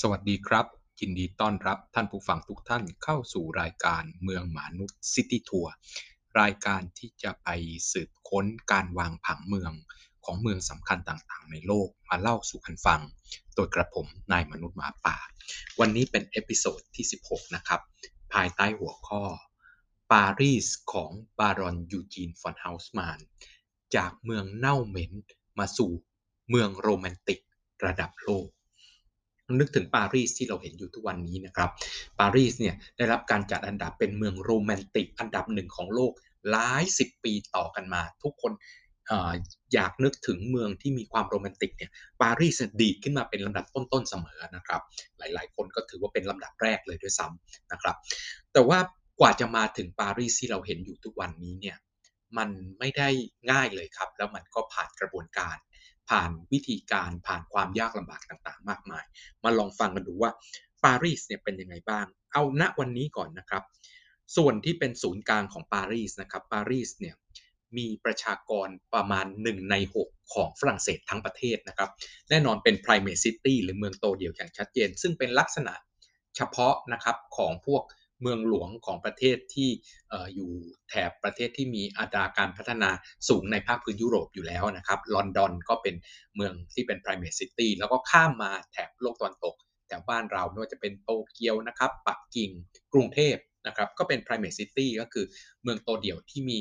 สวัสดีครับ ยินดีต้อนรับท่านผู้ฟังทุกท่านเข้าสู่รายการเมืองหมานุด City Tour รายการที่จะไปสืบค้นการวางผังเมืองของเมืองสำคัญต่างๆ ในโลกมาเล่าสู่กันฟัง โดยกระผมนายมนุษย์หมาป่า วันนี้เป็น episode ที่ 16 นะครับ ภายใต้หัวข้อ ปารีสของบารอนยูจีนฟอนเฮาส์มานจากเมืองเน่าเหม็นมาสู่เมืองโรแมนติกระดับโลก นึกถึงปารีสที่เราเห็นอยู่ทุกวันนี้นะครับ ปารีสเนี่ยได้รับการจัดอันดับเป็นเมืองโรแมนติกอันดับหนึ่งของโลกหลายสิบปีต่อกันมา ทุกคนอยากนึกถึงเมืองที่มีความโรแมนติกเนี่ยปารีสดีขึ้นมาเป็นลำดับต้นๆเสมอนะครับ หลายๆ คนก็ถือว่าเป็นลำดับแรกเลยด้วยซ้ำนะครับ แต่ว่ากว่าจะมาถึงปารีสที่เราเห็นอยู่ทุกวันนี้เนี่ยมันไม่ได้ง่ายเลยครับ แล้วมันก็ผ่านกระบวนการ ผ่านวิธีการผ่านความยากลำบากต่างๆ มากมาย มาลองฟังกันดูว่าปารีสเนี่ยเป็นยังไงบ้าง เอาณวันนี้ก่อนนะครับ ส่วนที่เป็นศูนย์กลางของปารีสนะครับปารีสเนี่ยมีประชากรประมาณ 1 ใน 6 ของฝรั่งเศสทั้งประเทศนะครับ แน่นอนเป็น primate city หรือเมืองโตเดี่ยวอย่างชัดเจน ซึ่งเป็นลักษณะเฉพาะนะครับของพวก เมืองหลวงของประเทศที่อยู่แถบประเทศที่มีอัตราการพัฒนาสูงในภาคพื้นยุโรปอยู่แล้วนะครับ ลอนดอนก็เป็นเมืองที่เป็น primate city แล้วก็ข้ามมาแถบโลกตะวันตกแถวบ้านเราไม่ว่าจะเป็นโตเกียวนะครับ ปักกิ่งกรุงเทพนะครับก็เป็น primate city ก็คือเมืองโตเดี่ยวที่มี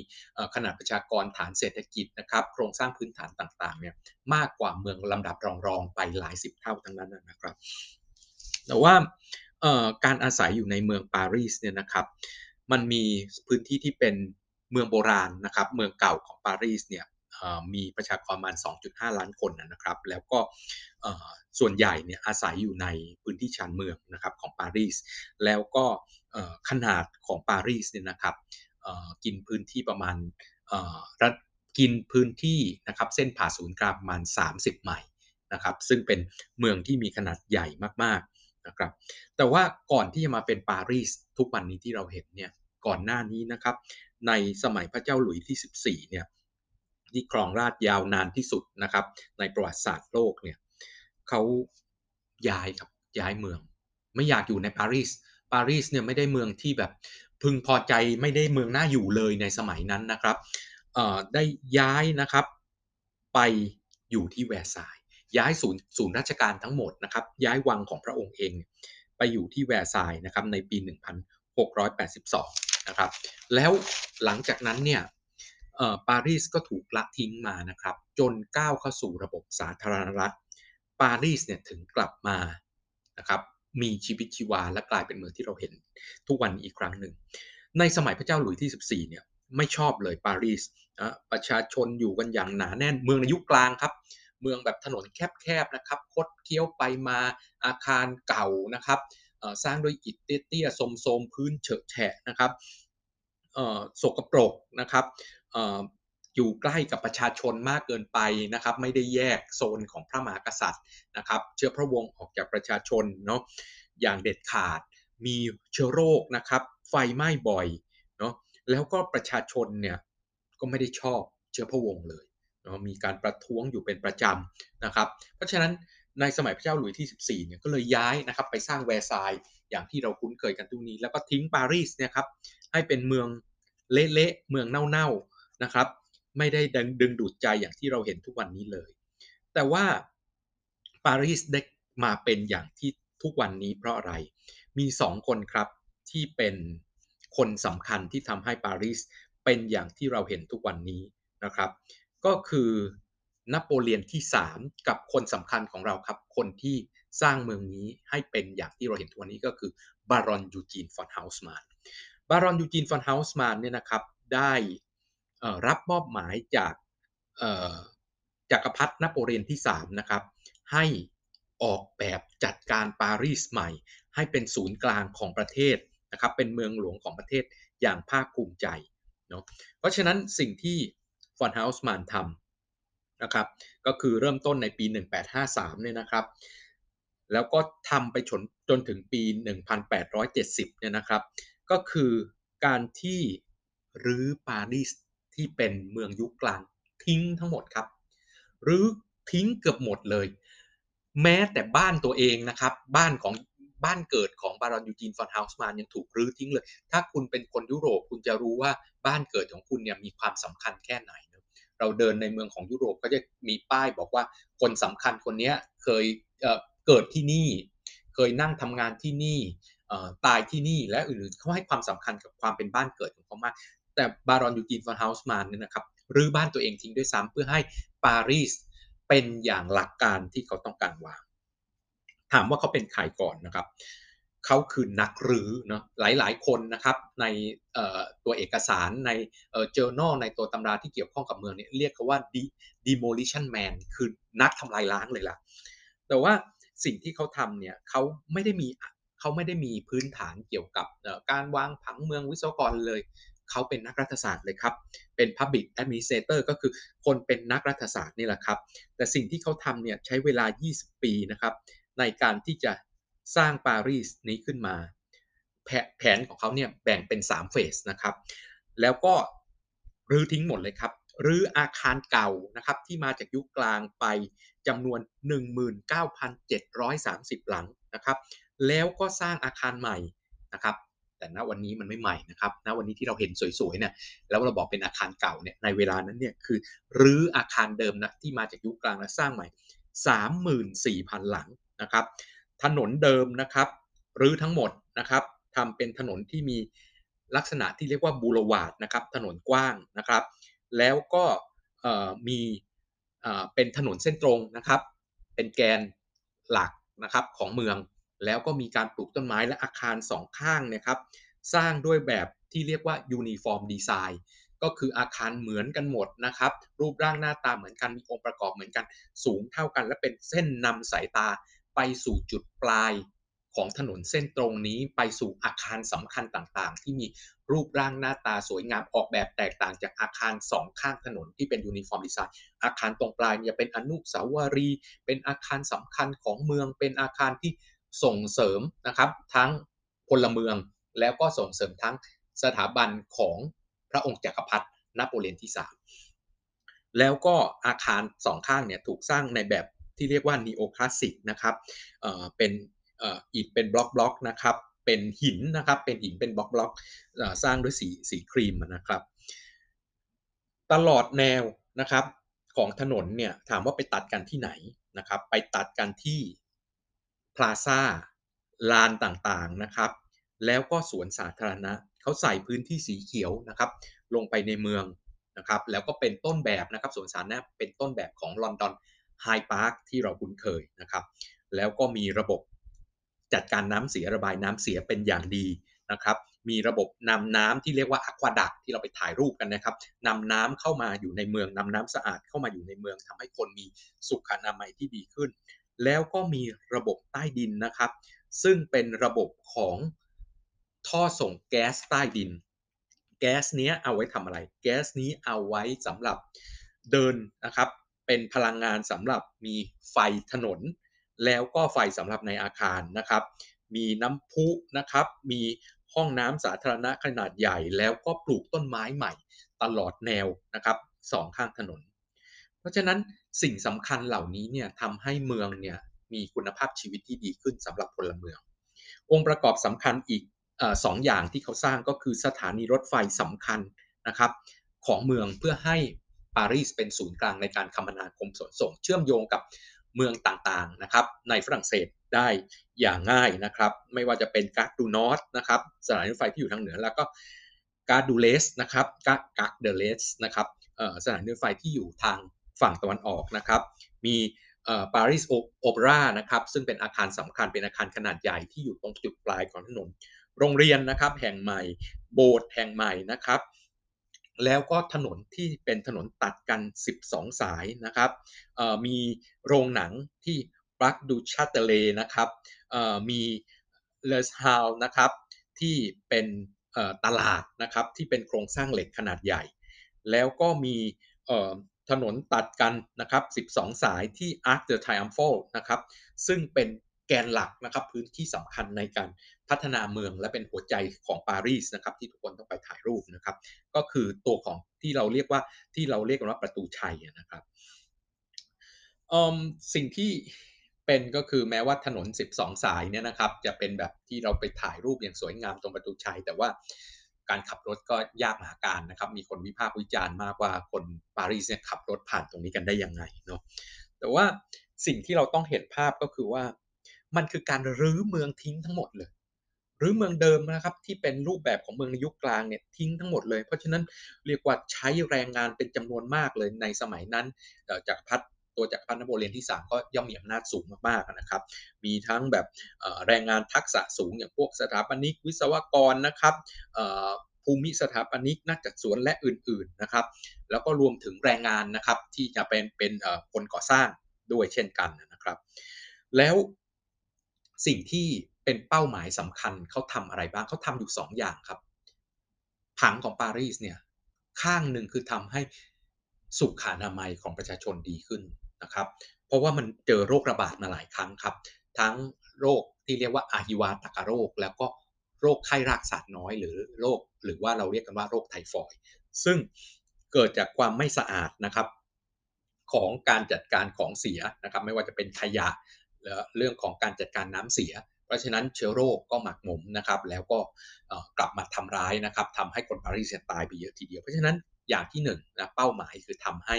ขนาดประชากรฐานเศรษฐกิจนะครับโครงสร้างพื้นฐานต่างๆเนี่ยมากกว่าเมืองลำดับรองๆไปหลายสิบเท่าทั้งนั้นนะครับ แต่ว่า การอาศัยอยู่ในเมืองปารีสเนี่ยนะครับ มันมีพื้นที่ที่เป็นเมืองโบราณนะครับ เมืองเก่าของปารีสเนี่ยมีประชากรประมาณ 2.5 ล้านคนนะครับ แล้วก็ส่วนใหญ่เนี่ยอาศัยอยู่ในพื้นที่ชานเมืองนะครับของปารีส แล้วก็ขนาดของปารีสเนี่ยนะครับกินพื้นที่ประมาณรัฐกินพื้นที่นะครับเส้นผ่าศูนย์กลางประมาณ 30 ไมล์นะครับ ซึ่งเป็นเมืองที่มีขนาดใหญ่มากๆ นะครับ แต่ว่าก่อนที่จะมาเป็นปารีสทุกวันนี้ที่เราเห็นเนี่ยก่อนหน้านี้นะครับ ในสมัยพระเจ้าหลุยที่ 14 เนี่ยที่ครองราชยาวนานที่สุดนะครับ ในประวัติศาสตร์โลกเนี่ยเขาย้ายครับย้ายเมือง ไม่อยากอยู่ในปารีสปารีสเนี่ยไม่ได้เมืองที่แบบพึงพอใจไม่ได้เมืองน่าอยู่เลยในสมัยนั้นนะครับได้ย้ายนะครับ ไปอยู่ที่แวร์ซาย ย้ายศูนย์ศูนย์ราชการทั้งหมดนะครับย้ายวังของพระองค์เองไปอยู่ที่แวร์ซายนะครับในปี 1682 นะครับแล้วหลังจากนั้นเนี่ยปารีสก็ถูกละทิ้งมานะครับจนก้าวเข้าสู่ระบบสาธารณรัฐปารีสเนี่ยถึงกลับมานะครับมีชีวิตชีวาและกลายเป็นเมืองที่เราเห็นทุกวันอีกครั้งหนึ่ง ในสมัยพระเจ้าหลุยที่ 14 เนี่ยไม่ชอบเลยปารีสนะประชาชนอยู่กันอย่างหนาแน่นเมืองในยุคกลางครับ เมืองแบบถนนแคบๆนะครับคดเคี้ยวไปมาอาคารเก่านะครับสร้างด้วยอิฐเตี้ยๆโสมๆพื้นเฉอะแฉะนะครับสกปรกนะครับอยู่ใกล้กับประชาชนมากเกินไปนะครับ ไม่ได้แยกโซนของพระมหากษัตริย์นะครับ เชื้อพระวงศ์ออกจากประชาชนเนาะอย่างเด็ดขาดมีเชื้อโรคนะครับไฟไหม้บ่อยเนาะแล้วก็ประชาชนเนี่ยก็ไม่ได้ชอบเชื้อพระวงศ์เลย มีการประท้วงอยู่เป็นประจำนะครับ เพราะฉะนั้นในสมัยพระเจ้าหลุยที่ 14เนี่ยก็เลยย้ายนะครับไปสร้างแวร์ซายอย่างที่เราคุ้นเคยกันทุกนี้ แล้วก็ทิ้งปารีสเนี่ยครับให้เป็นเมืองเละๆเมืองเน่าๆนะครับ ไม่ได้ดึงดูดใจอย่างที่เราเห็นทุกวันนี้เลย แต่ว่าปารีสได้มาเป็นอย่างที่ทุกวันนี้เพราะอะไร มีสองคนครับที่เป็นคนสำคัญที่ทำให้ปารีสเป็นอย่างที่เราเห็นทุกวันนี้นะครับ ก็คือนโปเลียนที่ 3 กับคนสำคัญของเราครับ คนที่สร้างเมืองนี้ให้เป็นอย่างที่เราเห็นทุกวันนี้ก็คือบารอนยูจีนฟอนเฮาส์มานบารอนยูจีนฟอนเฮาส์มานเนี่ยนะครับได้รับมอบหมายจากจักรพรรดินโปเลียนที่3นะครับให้ออกแบบจัดการปารีสใหม่ ให้เป็นศูนย์กลางของประเทศนะครับเป็นเมืองหลวงของประเทศอย่างภาคภูมิใจเนาะเพราะฉะนั้นสิ่งที่ ฟอนเฮาส์มานทำนะครับ ก็คือเริ่มต้นในปี 1853 เนี่ยนะครับ แล้วก็ทำไปจนจนถึงปี 1870 เนี่ยนะครับ ก็คือการที่รื้อปารีสที่เป็นเมืองยุคกลางทิ้งทั้งหมดครับหรือทิ้งเกือบหมดเลย แม้แต่บ้านตัวเองนะครับ บ้านของบ้านเกิดของบารอนยูจีนฟอนเฮาส์มานยังถูกรื้อทิ้งเลย ถ้าคุณเป็นคนยุโรปคุณจะรู้ว่าบ้านเกิดของคุณเนี่ยมีความสำคัญแค่ไหน เราเดินในเมืองของยุโรปก็จะมีป้ายบอกว่าคนสำคัญคนนี้เคยเเกิดที่นี่ เคยนั่งทำงานที่นี่ตายที่นี่และอื่นๆเขาให้ความสำคัญกับความเป็นบ้านเกิดของเขามาก แต่บารอนยูจีนฟอนเฮาส์มานเนี่ยนะครับรื้อบ้านตัวเองทิ้งด้วยซ้ำเพื่อให้ปารีสเป็นอย่างหลักการที่เขาต้องการวาง ถามว่าเขาเป็นใครก่อนนะครับ เขาคือนักรื้อเนาะหลายๆ คนนะครับในตัวเอกสารในเจอ journal ในตัวตำราที่เกี่ยวข้องกับเมืองเนี่ยเรียกเขาว่า demolition man คือนักทำลายล้างเลยล่ะ แต่ว่าสิ่งที่เขาทำเนี่ยเขาไม่ได้มีเขาไม่ได้มีพื้นฐานเกี่ยวกับการวางผังเมืองวิศวกรเลย เขาเป็นนักรัฐศาสตร์เลยครับ เป็น Public Administrator ก็คือคนเป็นนักรัฐศาสตร์นี่แหละครับ แต่สิ่งที่เขาทำเนี่ยใช้เวลา 20 ปีนะครับในการที่จะ สร้างปารีสนี้ขึ้นมา แผนของเขาเนี่ยแบ่งเป็น 3 เฟสนะครับ แล้วก็รื้อทิ้งหมดเลยครับรื้ออาคารเก่านะครับที่มาจากยุคกลางไปจำนวน 19,730 หลังนะครับ แล้วก็สร้างอาคารใหม่นะครับ แต่ณวันนี้มันไม่ใหม่นะครับณวันนี้ที่เราเห็นสวยๆเนี่ยแล้วเราบอกเป็นอาคารเก่าเนี่ยในเวลานั้นเนี่ยคือรื้ออาคารเดิมนะที่มาจากยุคกลางและสร้างใหม่ 34,000 หลังนะครับ ถนนเดิมนะครับรื้อทั้งหมดนะครับทำเป็นถนนที่มีลักษณะที่เรียกว่าบูรวาดนะครับ ถนนกว้างนะครับ แล้วก็มีเป็นถนนเส้นตรงนะครับ เป็นแกนหลักนะครับของเมือง แล้วก็มีการปลูกต้นไม้และอาคารสองข้างนะครับ สร้างด้วยแบบที่เรียกว่า uniform design ก็คืออาคารเหมือนกันหมดนะครับ รูปร่างหน้าตาเหมือนกันมีองค์ประกอบเหมือนกัน สูงเท่ากัน และเป็นเส้นนำสายตา ไปสู่จุดปลายของถนนเส้นตรงนี้ไปสู่อาคารสำคัญต่างๆ ที่มีรูปร่างหน้าตาสวยงามออกแบบแตกต่างจากอาคารสองข้างถนนที่เป็น uniform design อาคารตรงปลายเนี่ยเป็นอนุสาวรีย์เป็นอาคารสำคัญของเมือง เป็นอาคารที่ส่งเสริมนะครับทั้งพลเมืองแล้วก็ส่งเสริมทั้งสถาบันของพระองค์จักรพรรดินโปเลียนที่ 3 แล้วก็อาคารสองข้างเนี่ยถูกสร้างในแบบ ที่เรียกว่านีโอคลาสสิกนะครับเป็นอิฐเป็นบล็อกบล็อกนะครับ เป็นหินนะครับ เป็นหินเป็นบล็อกบล็อกสร้างด้วยสีสีครีมนะครับ ตลอดแนวนะครับของถนนเนี่ยถามว่าไปตัดกันที่ไหนนะครับ ไปตัดกันที่พลาซ่าลานต่างๆนะครับ แล้วก็สวนสาธารณะเขาใส่พื้นที่สีเขียวนะครับ ลงไปในเมืองนะครับ แล้วก็เป็นต้นแบบนะครับสวนสาธารณะเป็นต้นแบบของลอนดอน ไฮพาร์คที่เราคุ้นเคยนะครับ แล้วก็มีระบบจัดการน้ำเสียระบายน้ำเสียเป็นอย่างดีนะครับ มีระบบนำน้ำที่เรียกว่าอะควาดักที่เราไปถ่ายรูปกันนะครับนำน้ำเข้ามาอยู่ในเมืองนำน้ำสะอาดเข้ามาอยู่ในเมืองทำให้คนมีสุขอนามัยที่ดีขึ้น แล้วก็มีระบบใต้ดินนะครับ ซึ่งเป็นระบบของท่อส่งแก๊สใต้ดิน แก๊สนี้เอาไว้ทำอะไร แก๊สนี้เอาไว้สำหรับเดินนะครับ เป็นพลังงานสำหรับมีไฟถนน แล้วก็ไฟสำหรับในอาคารนะครับ มีน้ำพุนะครับ มีห้องน้ำสาธารณะขนาดใหญ่ แล้วก็ปลูกต้นไม้ใหม่ตลอดแนวนะครับสองข้างถนน เพราะฉะนั้นสิ่งสำคัญเหล่านี้เนี่ยทำให้เมืองเนี่ยมีคุณภาพชีวิตที่ดีขึ้นสำหรับพลเมือง องค์ประกอบสำคัญอีกสองอย่างที่เขาสร้างก็คือสถานีรถไฟสำคัญนะครับ ของเมืองเพื่อให้ ปารีสเป็นศูนย์กลางในการคมนาคมขนส่ง เชื่อมโยงกับเมืองต่างๆนะครับในฝรั่งเศสได้อย่างง่ายนะครับ ไม่ว่าจะเป็นกาดูนอตนะครับสถานีรถไฟที่อยู่ทางเหนือแล้วก็กาดูเลสนะครับกากาเดเลสนะครับสถานีรถไฟที่อยู่ทางฝั่งตะวันออกนะครับ มีปารีสโอเปร่านะครับซึ่งเป็นอาคารสำคัญเป็นอาคารขนาดใหญ่ที่อยู่ตรงจุดปลายของถนน โรงเรียนนะครับแห่งใหม่โบสถ์แห่งใหม่นะครับ แล้วก็ถนนที่เป็นถนนตัดกัน 12 สายนะครับมีโรงหนังที่ปลักดูชาเตเลนะครับมีเลสฮาวนะครับที่เป็นตลาดนะครับที่เป็นโครงสร้างเหล็กขนาดใหญ่ แล้วก็มีถนนตัดกันนะครับ 12 สายที่ Arc de Triomphe นะครับ ซึ่งเป็นแกนหลักนะครับพื้นที่สำคัญในการ พัฒนาเมืองและเป็นหัวใจของปารีสนะครับที่ทุกคนต้องไปถ่ายรูปนะครับ ก็คือตัวของที่เราเรียกว่าที่เราเรียกกันว่าประตูชัยนะครับสิ่งที่เปเป็นก็คือแม้ว่าถนน 12 สายเนี่ยนะครับจะเป็นแบบที่เราไปถ่ายรูปอย่างสวยงามตรงประตูชัย แต่ว่าการขับรถก็ยากมหาการนะครับ มีคนวิพากษ์วิจารณ์มากว่าคนปารีสเนี่ยขับรถผ่านตรงนี้กันได้ยังไงเนาะแต่ว่าสิ่งที่เราต้องเห็นภาพก็คือว่า มันคือการรื้อเมืองทิ้งทั้งหมดเลย หรือเมืองเดิมนะครับที่เป็นรูปแบบของเมืองในยุคกลางเนี่ยทิ้งทั้งหมดเลย เพราะฉะนั้นเรียกว่าใช้แรงงานเป็นจำนวนมากเลยในสมัยนั้นจากพัฒตัวจากพัฒนโปเลียนที่ 3 ก็ย่อมมีอำนาจสูงมากๆนะครับ มีทั้งแบบแรงงานทักษะสูงอย่างพวกสถาปนิกวิศวกรนะครับภูมิสถาปนิกนักจัดสวนและอื่นๆนะครับ แล้วก็รวมถึงแรงงานนะครับที่จะเป็นเป็นคนก่อสร้างด้วยเช่นกันนะครับ แล้วสิ่งที่ เป็นเป้าหมายสำคัญเขาทำอะไรบ้างเขาทำอยู่2ออย่างครับ ผังของปารีสเนี่ยข้างหนึ่งคือทำให้สุขอนามัยของประชาชนดีขึ้นนะครับ เพราะว่ามันเจอโรคระบาดมาหลายครั้งครับ ทั้งโรคที่เรียกว่าอาฮิวาตากโรค แล้วก็โรคไข้รากสัตว์น้อยหรือโรคหรือว่าเราเรียกกันว่าโรคไทฟอยด์ซึ่งเกิดจากความไม่สะอาดนะครับ ของการจัดการของเสียนะครับ ไม่ว่าจะเป็นขยะหรือเรื่องของการจัดการน้ำเสีย ราะฉะนั้นเชื้อโรคก็หมักหมมนะครับ แล้วก็กลับมาทำร้ายนะครับทำให้คนปารีสตายไปเยอะทีเดียว เพราะฉะนั้นอย่างที่1นนะเป้าหมายคือทำให้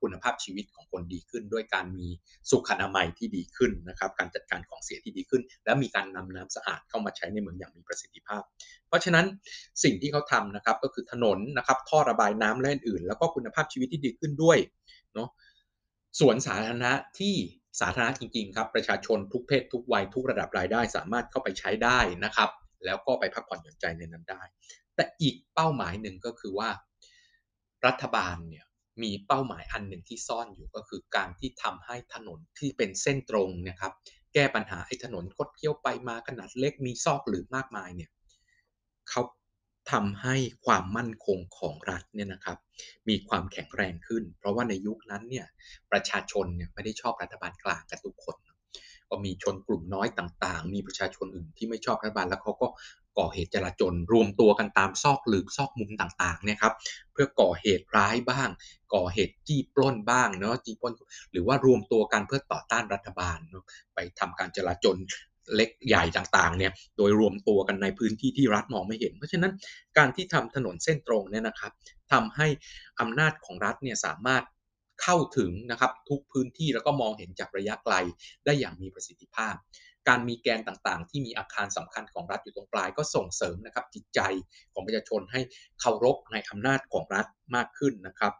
คุณภาพชีวิตของคนดีขึ้น ด้วยการมีสุขอนามัยที่ดีขึ้นนะครับ การจัดการของเสียที่ดีขึ้น และมีการนำน้ำสะอาดเข้ามาใช้ในเมืองอย่างมีประสิทธิภาพ เพราะฉะนั้นสิ่งที่เขาทำนะครับก็คือถนนนะครับท่อระบายน้ำและอื่น แล้วก็คุณภาพชีวิตที่ดีขึ้นด้วยเนาะสวนสาธารณะที่ สาธารณะจริงๆครับประชาชนทุกเพศทุกวัยทุกระดับรายได้ สามารถเข้าไปใช้ได้นะครับ แล้วก็ไปพักผ่อนหย่อนใจในนั้นได้ แต่อีกเป้าหมายหนึ่งก็คือว่า รัฐบาลเนี่ยมีเป้าหมายอันหนึ่งที่ซ่อนอยู่ก็คือการที่ทำให้ถนนที่เป็นเส้นตรงนะครับแก้ปัญหาไอ้ถนนคดเคี้ยวไปมาขนาดเล็กมีซอกหรือมากมายเนี่ยเขา ทำให้ความมั่นคงของรัฐเนี่ยนะครับ มีความแข็งแรงขึ้น เพราะว่าในยุคนั้นเนี่ยประชาชนเนี่ยไม่ได้ชอบรัฐบาลกลางกันทุกคนก็มีชนกลุ่มน้อยต่างๆ มีประชาชนอื่นที่ไม่ชอบรัฐบาลแล้วเขาก็ก่อเหตุจลาจลรวมตัวกันตามซอกหลืบซอกมุมต่างๆเนี่ยครับเพื่อก่อเหตุร้ายบ้าง ก่อเหตุจี้ปล้นบ้างเนาะจี้ปล้น หรือว่ารวมตัวกันเพื่อต่อต้านรัฐบาลเนาะไปทำการจลาจล เล็กใหญ่ต่างๆเนี่ยโดยรวมตัวกันในพื้นที่ที่รัฐมองไม่เห็น เพราะฉะนั้นการที่ทำถนนเส้นตรงเนี่ยนะครับทำให้อำนาจของรัฐเนี่ยสามารถเข้าถึงนะครับทุกพื้นที่แล้วก็มองเห็นจากระยะไกลได้อย่างมีประสิทธิภาพ การมีแกนต่างๆ ที่มีอาคารสำคัญของรัฐอยู่ตรงปลาย ก็ส่งเสริมนะครับจิตใจของประชาชนให้เคารพในอำนาจของรัฐมากขึ้นนะครับ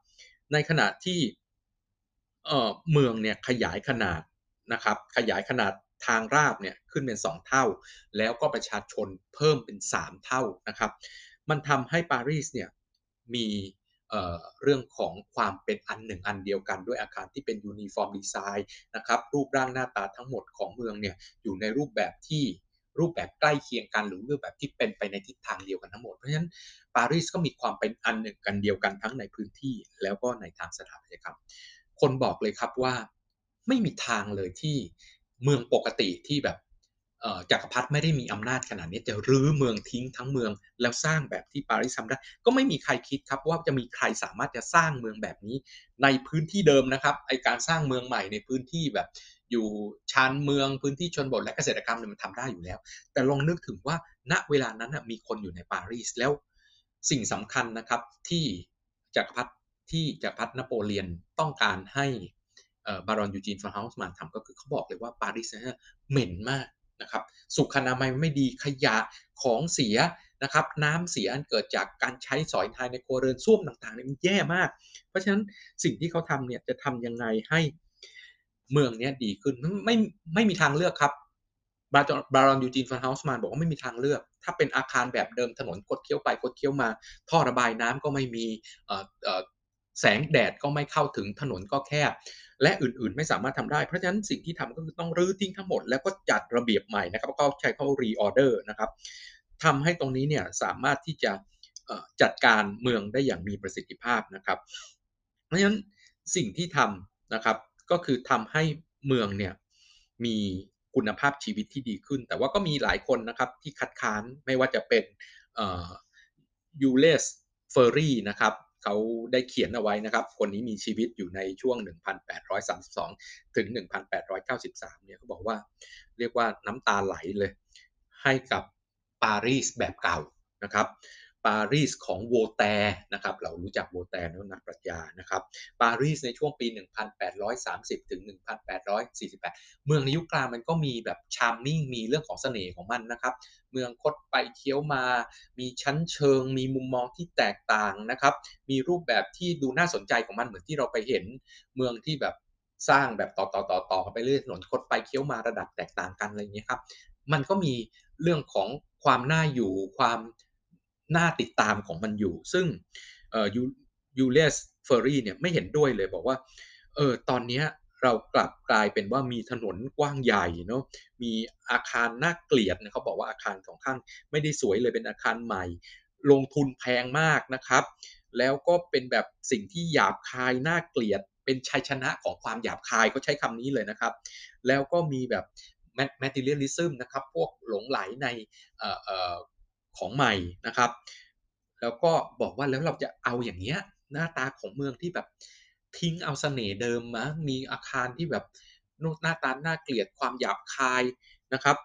ในขณะที่เมืองเนี่ยขยายขนาดนะครับขยายขนาด ทางราบเนี่ยขึ้นเป็น 2 เท่า แล้วก็ประชาชนเพิ่มเป็น 3 เท่านะครับมันทำให้ปารีสเนี่ยมีเรื่องของความเป็นอันหนึ่งอันเดียวกันด้วยอาคารที่เป็น uniform design นะครับรูปร่างหน้าตาทั้งหมดของเมืองเนี่ยอยู่ในรูปแบบที่รูปแบบใกล้เคียงกันหรือรูปแบบที่เป็นไปในทิศทางเดียวกันทั้งหมด เพราะฉะนั้นปารีสก็มีความเป็นอันหนึ่งอันเดียวกันทั้งในพื้นที่ แล้วก็ในทางสถาปัตยกรรม คนบอกเลยครับว่าไม่มีทางเลยที่ เมืองปกติที่แบบจักรพรรดิไม่ได้มีอำนาจขนาดนี้จะรื้อเมืองทิ้งทั้งเมืองแล้วสร้างแบบที่ปารีสทำได้ ก็ไม่มีใครคิดครับว่าจะมีใครสามารถจะสร้างเมืองแบบนี้ ในพื้นที่เดิมนะครับไอการสร้างเมืองใหม่ในพื้นที่แบบ อยู่ชานเมืองพื้นที่ชนบทและเกษตรกรรมเนี่ยมันทำได้อยู่แล้ว แต่ลองนึกถึงว่าณเวลานั้นมีคนอยู่ในปารีสแล้วสิ่งสำคัญนะครับที่จักรพรรดิที่จักรพรรดินโปเลียนต้องการให้ บารอนยูจีนฟอนเฮาส์มานทำก็คือเขาบอกเลยว่าปารีสเนี่ยเหม็นมากนะครับสุขอนามัยไม่ดีขยะของเสียนะครับน้ำเสียอันเกิดจากการใช้สอยทายในครัวเรือนส้วมต่างๆเนี่ยมันแย่มาก เพราะฉะนั้นสิ่งที่เขาทำเนี่ยจะทำยังไงให้เมืองนี้ดีขึ้นไม่ไม่มีทางเลือกครับบารอนยูจีนฟันเฮาส์มานบอกว่าไม่มีทางเลือก ถ้าเป็นอาคารแบบเดิมถนนกดเคี้ยวไปกดเคี้ยวมา ท่อระบายน้ำก็ไม่มี แสงแดดก็ไม่เข้าถึงถนนก็แคบ และอื่นๆ ไม่สามารถทำได้ เพราะฉะนั้นสิ่งที่ทำก็คือต้องรื้อทิ้งทั้งหมด แล้วก็จัดระเบียบใหม่นะครับก็ใช้คำว่ารีออเดอร์นะครับทำให้ตรงนี้เนี่ยสามารถที่จะจัดการเมืองได้อย่างมีประสิทธิภาพนะครับ เพราะฉะนั้นสิ่งที่ทำนะครับก็คือทำให้เมืองเนี่ยมีคุณภาพชีวิตที่ดีขึ้น แต่ว่าก็มีหลายคนนะครับที่คัดค้านไม่ว่าจะเป็นยูเลสเฟอร์รี่นะครับ เขาได้เขียนเอาไว้นะครับ คนนี้มีชีวิตอยู่ในช่วง 1832 ถึง 1893 เนี่ยเขาบอกว่าเรียกว่าน้ำตาไหลเลย ให้กับปารีสแบบเก่านะครับ ปารีสของโวแตร์นะครับเรารู้จักโวแตร์นักปรัชญานะครับปารีสในช่วงปี 1830 ถึง 1848 เมืองในยุคกลางมันก็มีแบบชามมิ่งมีเรื่องของเสน่ห์ของมันนะครับ เมืองคดไปเคี้ยวมา มีชั้นเชิง มีมุมมองที่แตกต่างนะครับ มีรูปแบบที่ดูน่าสนใจของมันเหมือนที่เราไปเห็น เมืองที่แบบสร้างแบบต่อต่อต่อต่อไปเรื่อยถนนคดไปเคี้ยวมาระดับแตกต่างกันอะไรอย่างนี้ครับมันก็มีเรื่องของความน่าอยู่ความ น่าติดตามของมันอยู่ ซึ่งยูยูเลสเฟอร์รี่เนี่ยไม่เห็นด้วยเลยบอกว่าเออตอนนี้เรากลับกลายเป็นว่ามีถนนกว้างใหญ่เนาะมีอาคารน่าเกลียดนะเขาบอกว่าอาคารสองข้างไม่ได้สวยเลยเป็นอาคารใหม่ ลงทุนแพงมากนะครับ แล้วก็เป็นแบบสิ่งที่หยาบคายน่าเกลียด เป็นชัยชนะของความหยาบคายเขาใช้คำนี้เลยนะครับ แล้วก็มีแบบ materialism นะครับ พวกหลงใหลใน ของใหม่นะครับ แล้วก็บอกว่าแล้วเราจะเอาอย่างเนี้ยหน้าตาของเมืองที่แบบทิ้งเอาเสน่ห์เดิมมามีอาคารที่แบบหน้าตาน่าเกลียดความหยาบคายนะครับ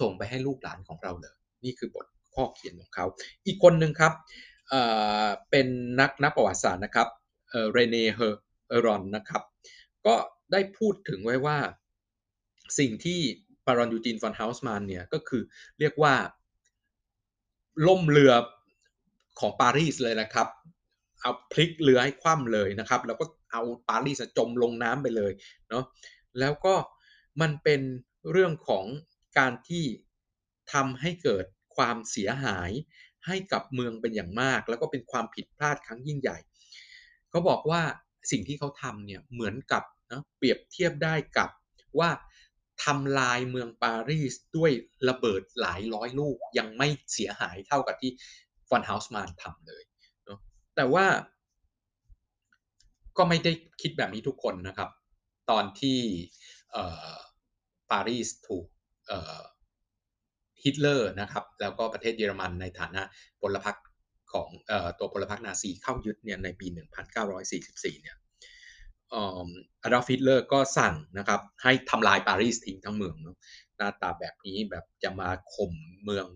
ส่งไปให้ลูกหลานของเราเลยนี่คือบทข้อเขียนของเขา อีกคนหนึ่งครับเป็นนักนักประวัติศาสตร์นะครับเรเน่เฮอรอนนะครับ ก็ได้พูดถึงไว้ว่าสิ่งที่บารอนยูจีนฟอนเฮาส์มานเนี่ยก็คือเรียกว่า ล่มเรือของปารีสเลยนะครับ เอาพลิกเรือให้คว่ำเลยนะครับ แล้วก็เอาปารีสจมลงน้ำไปเลยเนาะแล้วก็มันเป็นเรื่องของการที่ทำให้เกิดความเสียหายให้กับเมืองเป็นอย่างมาก แล้วก็เป็นความผิดพลาดครั้งยิ่งใหญ่เขาบอกว่าสิ่งที่เขาทำเนี่ยเหมือนกับนะเปรียบเทียบได้กับว่า ทำลายเมืองปารีสด้วยระเบิดหลายร้อยลูก ยังไม่เสียหายเท่ากับที่ฟอนเฮาส์มานทำเลยเนาะแต่ว่าก็ไม่ได้คิดแบบนี้ทุกคนนะครับ ตอนที่ปารีสถูกฮิตเลอร์นะครับ แล้วก็ประเทศเยอรมันในฐานะพลพรรคของตัวพลพรรคนาซีเข้ายึดเนี่ยในปี 1944 เนี่ย อดอล์ฟฮิตเลอร์ก็สั่งนะครับให้ทำลายปารีสทิ้งทั้งเมืองเนาะหน้าตาแบบนี้แบบจะมาข่มเมือง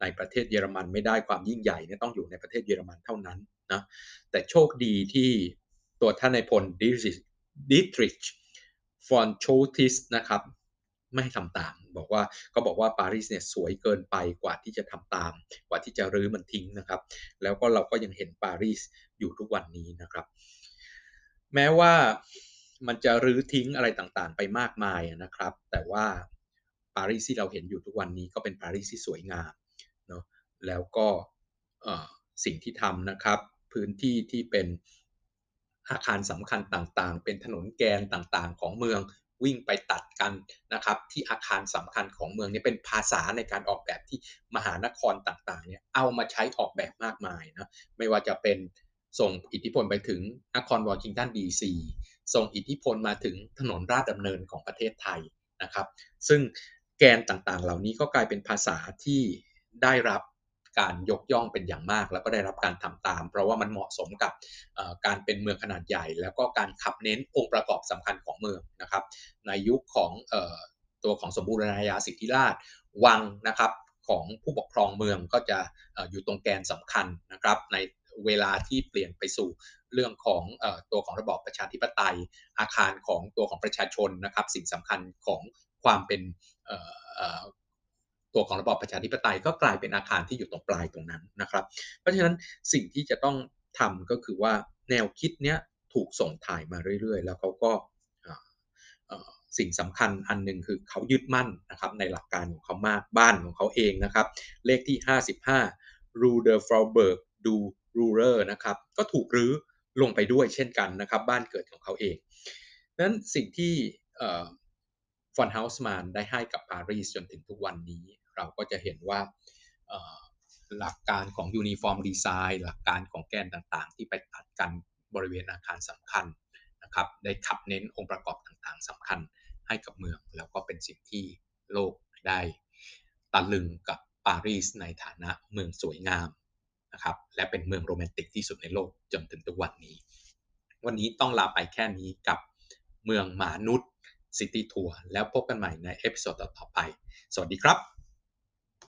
ในประเทศเยอรมันไม่ได้ความยิ่งใหญ่เนี่ยต้องอยู่ในประเทศเยอรมันเท่านั้นนะแต่โชคดีที่ตัวท่านในพลดิทริชฟอนโชติสนะครับไม่ทำตาม บอกว่าก็บอกว่าปารีสเนี่ยสวยเกินไปกว่าที่จะทำตาม กว่าที่จะรื้อมันทิ้งนะครับ แล้วก็เราก็ยังเห็นปารีสอยู่ทุกวันนี้นะครับ แม้ว่ามันจะรื้อทิ้งอะไรต่างๆ ไปมากมายนะครับ แต่ว่าปารีสที่เราเห็นอยู่ทุกวันนี้ก็เป็นปารีสที่สวยงามเนาะแล้วก็สิ่งที่ทำนะครับ พื้นที่ที่เป็นอาคารสำคัญต่างๆ เป็นถนนแกนต่างๆ ของเมืองวิ่งไปตัดกันนะครับ ที่อาคารสำคัญของเมืองนี่เป็นภาษาในการออกแบบที่มหานครต่างๆเนี่ยเอามาใช้ออกแบบมากมายนะไม่ว่าจะเป็น ส่งอิทธิพลไปถึงนครวอชิงตันดีซีส่งอิทธิพลมาถึงถนนราชดำเนินของประเทศไทยนะครับ ซึ่งแกนต่างๆ เหล่านี้ก็กลายเป็นภาษาที่ได้รับการยกย่องเป็นอย่างมาก แล้วก็ได้รับการทำตาม เพราะว่ามันเหมาะสมกับการเป็นเมืองขนาดใหญ่ แล้วก็การขับเน้นองค์ประกอบสำคัญของเมืองนะครับ ในยุคของตัวของสมบูรณาญาสิทธิราชวังนะครับของผู้ปกครองเมืองก็จะอยู่ตรงแกนสำคัญนะครับ ใน เวลาที่เปลี่ยนไปสู่เรื่องของตัวของระบอบประชาธิปไตย อาคารของตัวของประชาชนนะครับ สิ่งสำคัญของความเป็นตัวของระบอบประชาธิปไตยก็กลายเป็นอาคารที่อยู่ตรงปลายตรงนั้นนะครับ เพราะฉะนั้นสิ่งที่จะต้องทำก็คือว่าแนวคิดเนี้ยถูกส่งถ่ายมาเรื่อย ๆ แล้วเขาก็สิ่งสำคัญอันหนึ่งคือเขายึดมั่นนะครับในหลักการของเขามากบ้านของเขาเองนะครับ เลขที่ 55 Rue du Faubourg du Roule นะครับก็ถูกรื้อลงไปด้วยเช่นกันนะครับ บ้านเกิดของเขาเองนั้นสิ่งที่ฟอนเฮาส์มานได้ให้กับปารีสจนถึงทุกวันนี้ เราก็จะเห็นว่าหลักการของ uniform design หลักการของแกนต่างๆ ที่ไปตัดกันบริเวณอาคารสำคัญนะครับ ได้ขับเน้นองค์ประกอบต่างๆสำคัญให้กับเมือง แล้วก็เป็นสิ่งที่โลกได้ตะลึงกับปารีสในฐานะเมืองสวยงาม นะครับและเป็นเมืองโรแมนติกที่สุดในโลกจนถึงทุกวันนี้ วันนี้ต้องลาไปแค่นี้กับเมืองหมานุด City Tour แล้วพบกันใหม่ใน episode ต่อไป สวัสดีครับ